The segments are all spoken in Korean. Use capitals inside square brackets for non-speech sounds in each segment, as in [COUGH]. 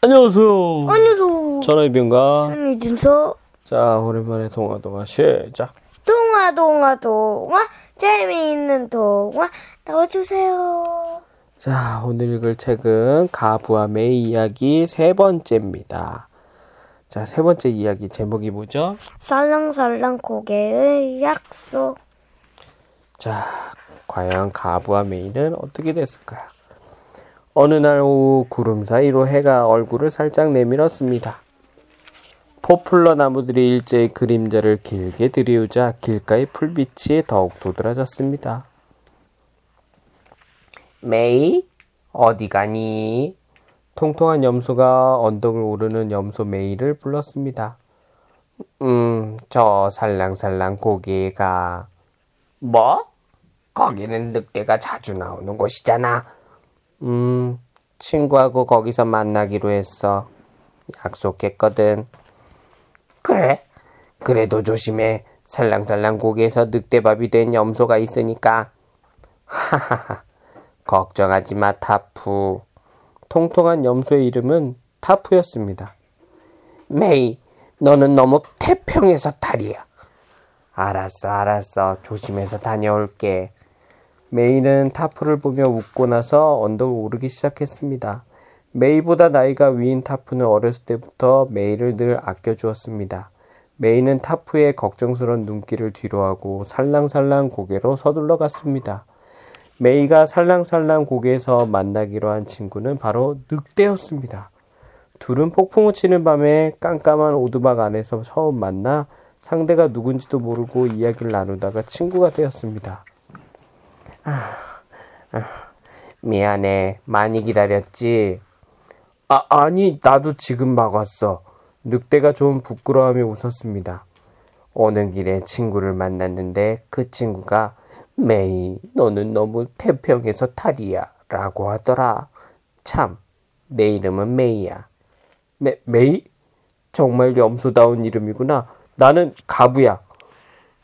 안녕하세요. 안녕하세요. 전화의 병가. 저는 이준서. 자, 오랜만에 동화 동화 시작. 동화 동화 동화 재미있는 동화 나와주세요. 자, 오늘 읽을 책은 가부와 메이 이야기 세 번째입니다. 자, 세 번째 이야기 제목이 뭐죠? 살랑살랑 고개의 약속. 자, 과연 가부와 메이는 어떻게 됐을까요? 어느 날 오후 구름 사이로 해가 얼굴을 살짝 내밀었습니다. 포플러 나무들이 일제히 그림자를 길게 드리우자 길가의 풀빛이 더욱 도드라졌습니다. 메이, 어디 가니? 통통한 염소가 언덕을 오르는 염소 메이를 불렀습니다. 음, 저 살랑살랑 고개가. 뭐? 거기는 늑대가 자주 나오는 곳이잖아. 음, 친구하고 거기서 만나기로 했어. 약속했거든. 그래? 그래도 조심해. 살랑살랑 고개에서 늑대밥이 된 염소가 있으니까. 하하하. 걱정하지 마, 타프. 통통한 염소의 이름은 타프였습니다. 메이, 너는 너무 태평해서 탈이야. 알았어, 알았어. 조심해서 다녀올게. 메이는 타프를 보며 웃고 나서 언덕을 오르기 시작했습니다. 메이보다 나이가 위인 타프는 어렸을 때부터 메이를 늘 아껴주었습니다. 메이는 타프의 걱정스러운 눈길을 뒤로하고 살랑살랑 고개로 서둘러 갔습니다. 메이가 살랑살랑 고개에서 만나기로 한 친구는 바로 늑대였습니다. 둘은 폭풍우 치는 밤에 깜깜한 오두막 안에서 처음 만나 상대가 누군지도 모르고 이야기를 나누다가 친구가 되었습니다. 아, 아, 미안해. 많이 기다렸지? 아, 아니, 나도 지금 막 왔어. 늑대가 좀 부끄러워하며 웃었습니다. 오는 길에 친구를 만났는데 그 친구가 메이, 너는 너무 태평해서 탈이야. 라고 하더라. 참, 내 이름은 메이야. 메, 메이? 정말 염소다운 이름이구나. 나는 가부야.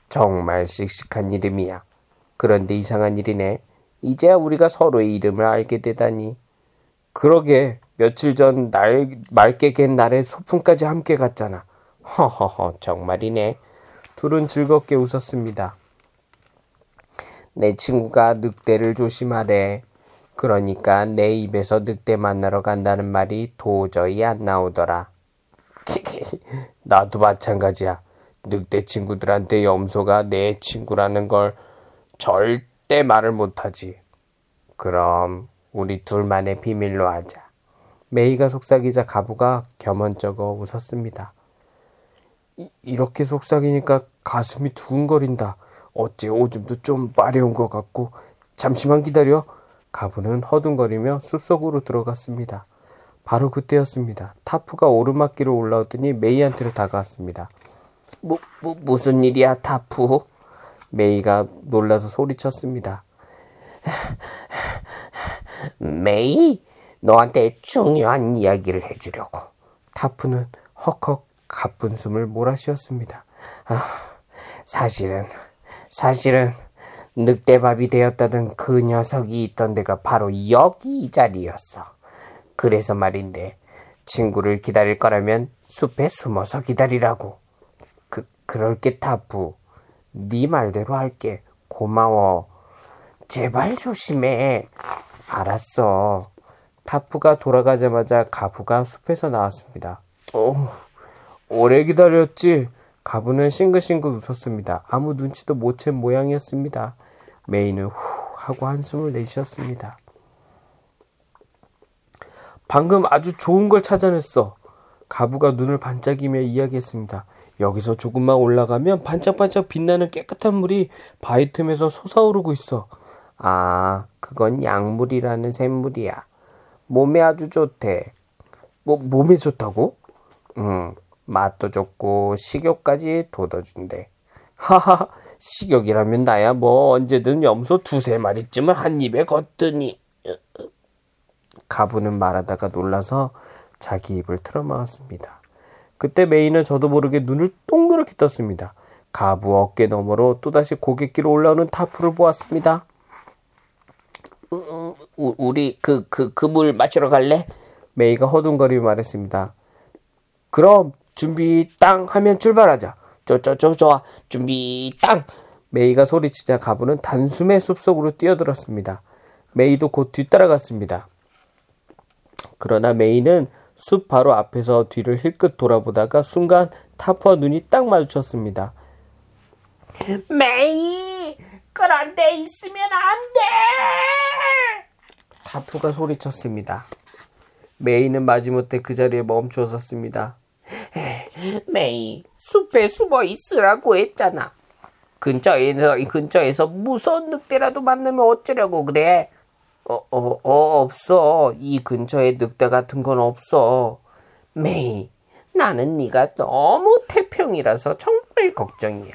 정말 씩씩한 이름이야. 그런데 이상한 일이네. 이제야 우리가 서로의 이름을 알게 되다니. 그러게 며칠 전 날, 맑게 갠 날에 소풍까지 함께 갔잖아. 허허허 정말이네. 둘은 즐겁게 웃었습니다. 내 친구가 늑대를 조심하래. 그러니까 내 입에서 늑대 만나러 간다는 말이 도저히 안 나오더라. [LAUGHS] 나도 마찬가지야. 늑대 친구들한테 염소가 내 친구라는 걸 절대 말을 못하지. 그럼 우리 둘만의 비밀로 하자. 메이가 속삭이자 가부가 겸언쩍어 웃었습니다. 이, 이렇게 속삭이니까 가슴이 두근거린다. 어째 오줌도 좀 마려운 것 같고 잠시만 기다려. 가부는 허둥거리며 숲속으로 들어갔습니다. 바로 그때였습니다. 타프가 오르막길을 올라오더니 메이한테로 다가왔습니다. 뭐, 뭐 무슨 일이야 타프? 메이가 놀라서 소리쳤습니다. 메이, 너한테 중요한 이야기를 해주려고. 타프는 헉헉 가쁜 숨을 몰아쉬었습니다. 아, 사실은, 사실은 늑대밥이 되었다던 그 녀석이 있던 데가 바로 여기 이 자리였어. 그래서 말인데 친구를 기다릴 거라면 숲에 숨어서 기다리라고. 그 그럴게 타프. 네 말대로 할게. 고마워. 제발 조심해. 알았어. 타프가 돌아가자마자 가부가 숲에서 나왔습니다. 어, 오래 기다렸지? 가부는 싱글싱글 웃었습니다. 아무 눈치도 못 챈 모양이었습니다. 메이는 후 하고 한숨을 내쉬었습니다. 방금 아주 좋은 걸 찾아냈어. 가부가 눈을 반짝이며 이야기했습니다. 여기서 조금만 올라가면 반짝반짝 빛나는 깨끗한 물이 바위 틈에서 솟아오르고 있어. 아, 그건 약물이라는 샘물이야. 몸에 아주 좋대. 뭐, 몸에 좋다고? 응, 맛도 좋고 식욕까지 돋아준대. 하하, 식욕이라면 나야 뭐 언제든 염소 두세 마리쯤은 한 입에 걷더니. 가부는 말하다가 놀라서 자기 입을 틀어막았습니다. 그때 메이는 저도 모르게 눈을 동그랗게 떴습니다. 가부 어깨 너머로 또다시 고갯길로 올라오는 타프를 보았습니다. 우, 우, 우리 그 그 그 물 마시러 갈래? 메이가 허둥거리며 말했습니다. 그럼 준비 땅 하면 출발하자. 쪼쪼쪼 좋아. 준비 땅. 메이가 소리치자 가부는 단숨에 숲속으로 뛰어들었습니다. 메이도 곧 뒤따라갔습니다. 그러나 메이는 숲 바로 앞에서 뒤를 힐끗 돌아보다가 순간 타프와 눈이 딱 마주쳤습니다. 메이, 그런 데 있으면 안 돼! 타프가 소리쳤습니다. 메이는 마지못해 그 자리에 멈추어 섰습니다. 메이, 숲에 숨어 있으라고 했잖아. 근처에서, 이 근처에서 무서운 늑대라도 만나면 어쩌려고 그래? 어, 어, 어, 없어. 이 근처에 늑대 같은 건 없어. 메이, 나는 네가 너무 태평이라서 정말 걱정이야.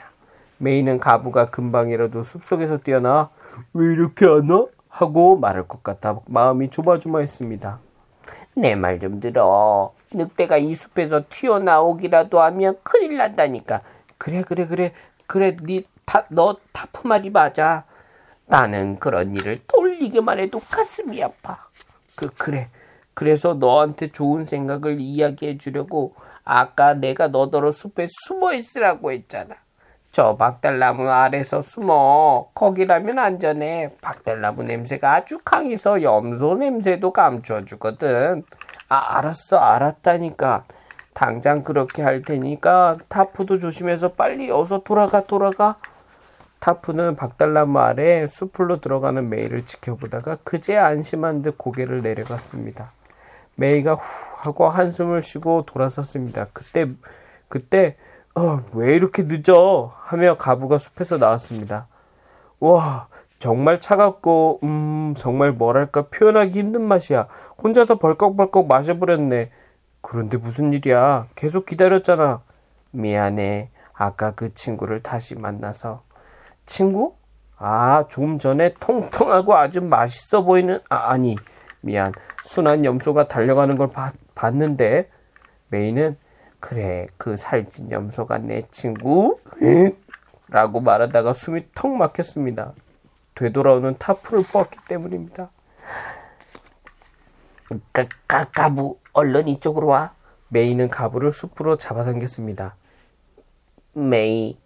메이는 가부가 금방이라도 숲속에서 뛰어나와 왜 이렇게 안 와? 하고 말할 것 같아 마음이 조마조마했습니다. 내 말 좀 들어. 늑대가 이 숲에서 튀어나오기라도 하면 큰일 난다니까. 그래 그래 그래 그래 니너 타프 말이 맞아. 나는 그런 일을 떠올리기만 해도 가슴이 아파. 그 그래. 그래서 너한테 좋은 생각을 이야기해 주려고 아까 내가 너더러 숲에 숨어 있으라고 했잖아. 저 박달나무 아래서 숨어. 거기라면 안전해. 박달나무 냄새가 아주 강해서 염소 냄새도 감춰 주거든. 아, 알았어. 알았다니까. 당장 그렇게 할 테니까 타프도 조심해서 빨리 어서 돌아가 돌아가. 타프는 박달나무 아래 숲으로 들어가는 메이를 지켜보다가 그제 안심한 듯 고개를 내려갔습니다. 메이가 후 하고 한숨을 쉬고 돌아섰습니다. 그때 그때 어, 왜 이렇게 늦어? 하며 가부가 숲에서 나왔습니다. 와, 정말 차갑고, 음, 정말 뭐랄까 표현하기 힘든 맛이야. 혼자서 벌컥벌컥 마셔버렸네. 그런데 무슨 일이야? 계속 기다렸잖아. 미안해. 아까 그 친구를 다시 만나서. 친구? 아, 좀 전에 통통하고 아주 맛있어 보이는, 아, 아니, 미안. 순한 염소가 달려가는 걸 봐, 봤는데, 메이는 그래, 그 살찐 염소가 내 친구? [LAUGHS] 라고 말하다가 숨이 턱 막혔습니다. 되돌아오는 타프를 뽑았기 때문입니다. 가, 가, 가부, 얼른 이쪽으로 와. 메이는 가부를 숲으로 잡아당겼습니다. 메이,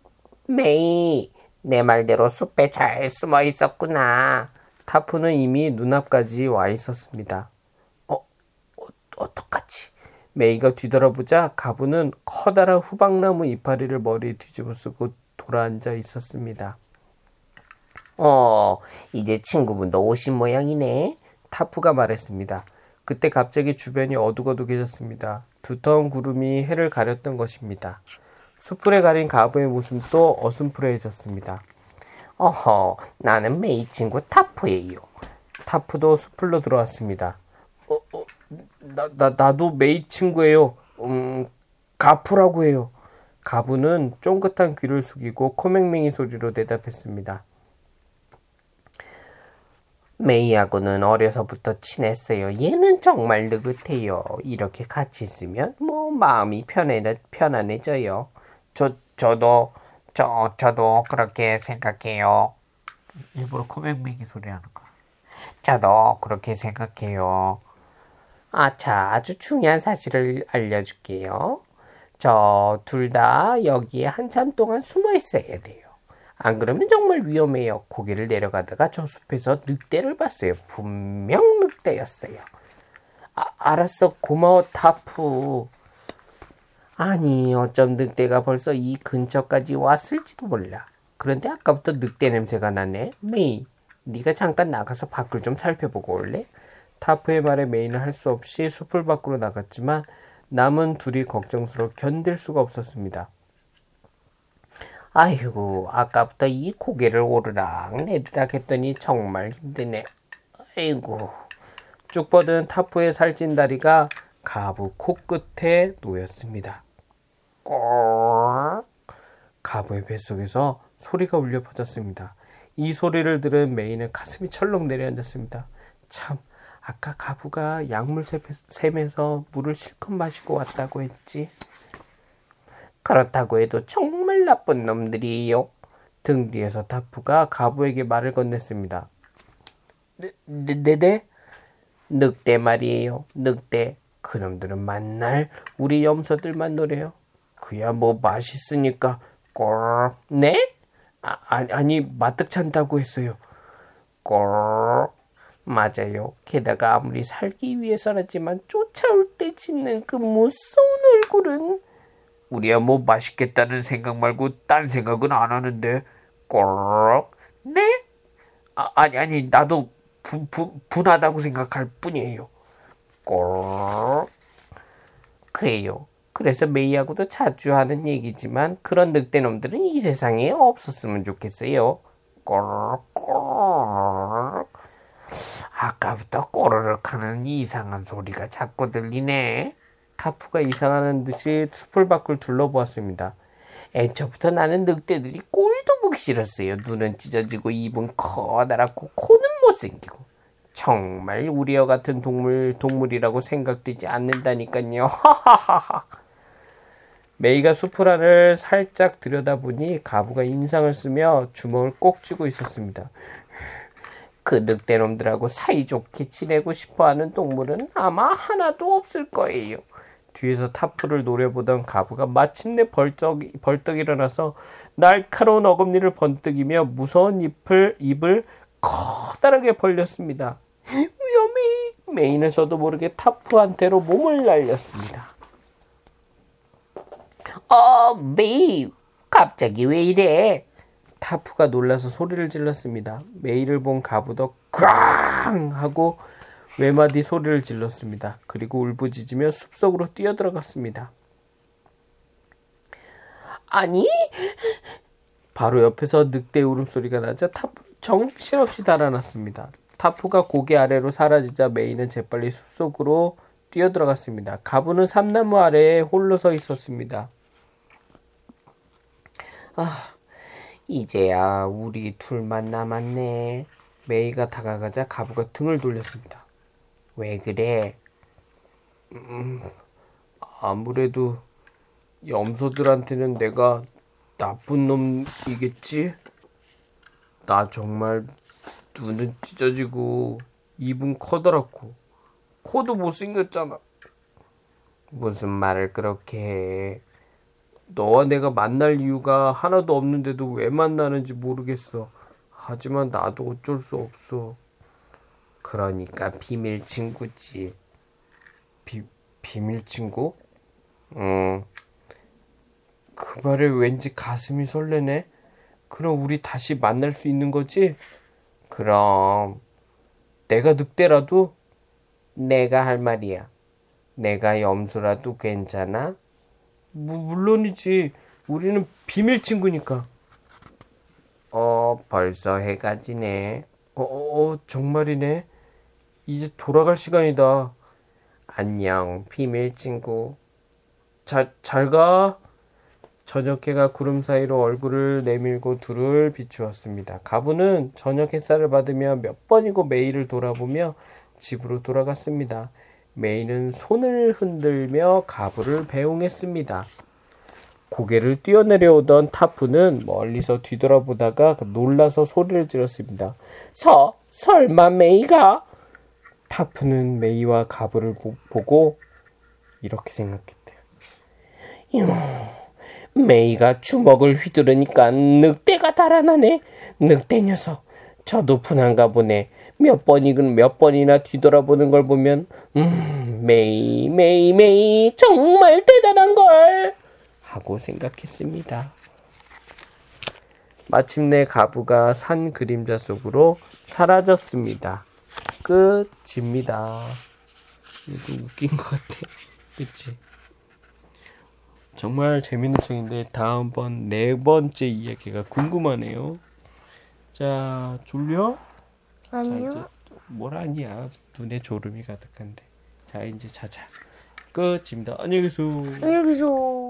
메이, 내 말대로 숲에 잘 숨어 있었구나. 타프는 이미 눈앞까지 와 있었습니다. 어, 어 어떡하지? 메이가 뒤돌아보자 가부는 커다란 후방나무 이파리를 머리에 뒤집어 쓰고 돌아앉아 있었습니다. 어, 이제 친구분도 오신 모양이네. 타프가 말했습니다. 그때 갑자기 주변이 어둑어둑해졌습니다. 두터운 구름이 해를 가렸던 것입니다. 숲풀에 가린 가부의 모습도 어슴푸레해졌습니다. 어허, 나는 메이 친구 타프예요. 타프도 숲풀로 들어왔습니다. 어, 어, 나, 나, 나도 메이 친구예요. 음, 가프라고 해요. 가부는 쫑긋한 귀를 숙이고 코맹맹이 소리로 대답했습니다. 메이하고는 어려서부터 친했어요. 얘는 정말 느긋해요. 이렇게 같이 있으면 뭐 마음이 편해, 편안해져요. 저, 저도, 저, 저도 그렇게 생각해요. 일부러 코맹맹이 소리 하는 거. 저도 그렇게 생각해요. 아차, 아주 중요한 사실을 알려줄게요. 저 둘 다 여기에 한참 동안 숨어 있어야 돼요. 안 그러면 정말 위험해요. 고개를 내려가다가 저 숲에서 늑대를 봤어요. 분명 늑대였어요. 아, 알았어. 고마워, 타프. 아니, 어쩜 늑대가 벌써 이 근처까지 왔을지도 몰라. 그런데 아까부터 늑대 냄새가 나네. 메이, 네가 잠깐 나가서 밖을 좀 살펴보고 올래? 타프의 말에 메이는 할 수 없이 숲을 밖으로 나갔지만 남은 둘이 걱정스러워 견딜 수가 없었습니다. 아이고, 아까부터 이 고개를 오르락 내리락 했더니 정말 힘드네. 아이고. 쭉 뻗은 타프의 살찐 다리가 가부 코끝에 놓였습니다. 꼭. 가부의 뱃속에서 소리가 울려 퍼졌습니다. 이 소리를 들은 메이는 가슴이 철렁 내려앉았습니다. 참, 아까 가부가 약물 샘에서 물을 실컷 마시고 왔다고 했지. 그렇다고 해도 정말 나쁜 놈들이에요. 등 뒤에서 타프가 가부에게 말을 건넸습니다. 네, 네, 네? 늑대 말이에요. 늑대. 그놈들은 만날 우리 염소들만 노래요. 그야 뭐 맛있으니까 꼴 네? 아, 아니, 아니 마뜩 찬다고 했어요. 꼴 맞아요. 게다가 아무리 살기 위해서라지만 쫓아올 때 짓는 그 무서운 얼굴은 우리야 뭐 맛있겠다는 생각 말고 딴 생각은 안 하는데 꼴 네? 아, 아니 아니 나도 분, 분, 분하다고 생각할 뿐이에요. 꼴 그래요. 그래서 메이하고도 자주 하는 얘기지만 그런 늑대놈들은 이 세상에 없었으면 좋겠어요. 꼴꼴 아까부터 꼬르륵 하는 이상한 소리가 자꾸 들리네. 타프가 이상하는 듯이 숲을 밖을 둘러보았습니다. 애초부터 나는 늑대들이 꼴도 보기 싫었어요. 눈은 찢어지고 입은 커다랗고 코는 못생기고 정말 우리와 같은 동물 동물이라고 생각되지 않는다니까요. [LAUGHS] 하하하하. 메이가 안을 살짝 들여다보니 가부가 인상을 쓰며 주먹을 꼭 쥐고 있었습니다. 그 늑대놈들하고 사이좋게 지내고 싶어하는 동물은 아마 하나도 없을 거예요. 뒤에서 타프를 노려보던 가부가 마침내 벌떡, 벌떡 일어나서 날카로운 어금니를 번뜩이며 무서운 잎을, 입을 커다랗게 벌렸습니다. 위험해! 저도 모르게 타프한테로 몸을 날렸습니다. 어, 메이! 갑자기 왜 이래? 타프가 놀라서 소리를 질렀습니다. 메이를 본 가부도 꽝 하고 외마디 소리를 질렀습니다. 그리고 울부짖으며 숲속으로 뛰어들어갔습니다. 아니? 바로 옆에서 늑대 울음소리가 나자 타프 정신없이 달아났습니다. 타프가 고개 아래로 사라지자 메이는 재빨리 숲속으로 뛰어들어갔습니다. 가부는 삼나무 아래에 홀로 서 있었습니다. 아, 이제야 우리 둘만 남았네. 메이가 다가가자 가부가 등을 돌렸습니다. 왜 그래? 음, 아무래도 염소들한테는 내가 나쁜 놈이겠지? 나 정말 눈은 찢어지고 입은 커다랗고 코도 못생겼잖아. 무슨 말을 그렇게 해. 너와 내가 만날 이유가 하나도 없는데도 왜 만나는지 모르겠어. 하지만 나도 어쩔 수 없어. 그러니까 비밀 친구지. 비, 비밀 친구? 응. 그 말에 왠지 가슴이 설레네. 그럼 우리 다시 만날 수 있는 거지? 그럼. 내가 늑대라도? 내가 할 말이야. 내가 염소라도 괜찮아? 무, 물론이지. 우리는 비밀 친구니까. 어, 벌써 해가 지네. 어, 어, 어, 정말이네. 이제 돌아갈 시간이다. 안녕, 비밀 친구. 자, 잘 가. 저녁 해가 구름 사이로 얼굴을 내밀고 둘을 비추었습니다. 가부는 저녁 햇살을 받으며 몇 번이고 메이를 돌아보며 집으로 돌아갔습니다. 메이는 손을 흔들며 가부를 배웅했습니다. 고개를 뛰어내려오던 타프는 멀리서 뒤돌아보다가 놀라서 소리를 질렀습니다. 서, 설마 메이가? 타프는 메이와 가부를 보, 보고 이렇게 생각했대요. 메이가 주먹을 휘두르니까 늑대가 달아나네. 늑대 녀석. 저 높은 한가 보네. 몇 번이건 몇 번이나 뒤돌아보는 걸 보면 음 메이 메이 메이 정말 대단한 걸 하고 생각했습니다. 마침내 가부가 산 그림자 속으로 사라졌습니다. 끝입니다. 이거 웃긴 것 같아. 그치? 정말 재밌는 책인데 다음번 네 번째 이야기가 궁금하네요. 자, 졸려? 자, 아니요. 아니야. 눈에 졸음이 가득한데. 자, 이제 자자. 끝입니다. 안녕히 계세요. 안녕히 계세요.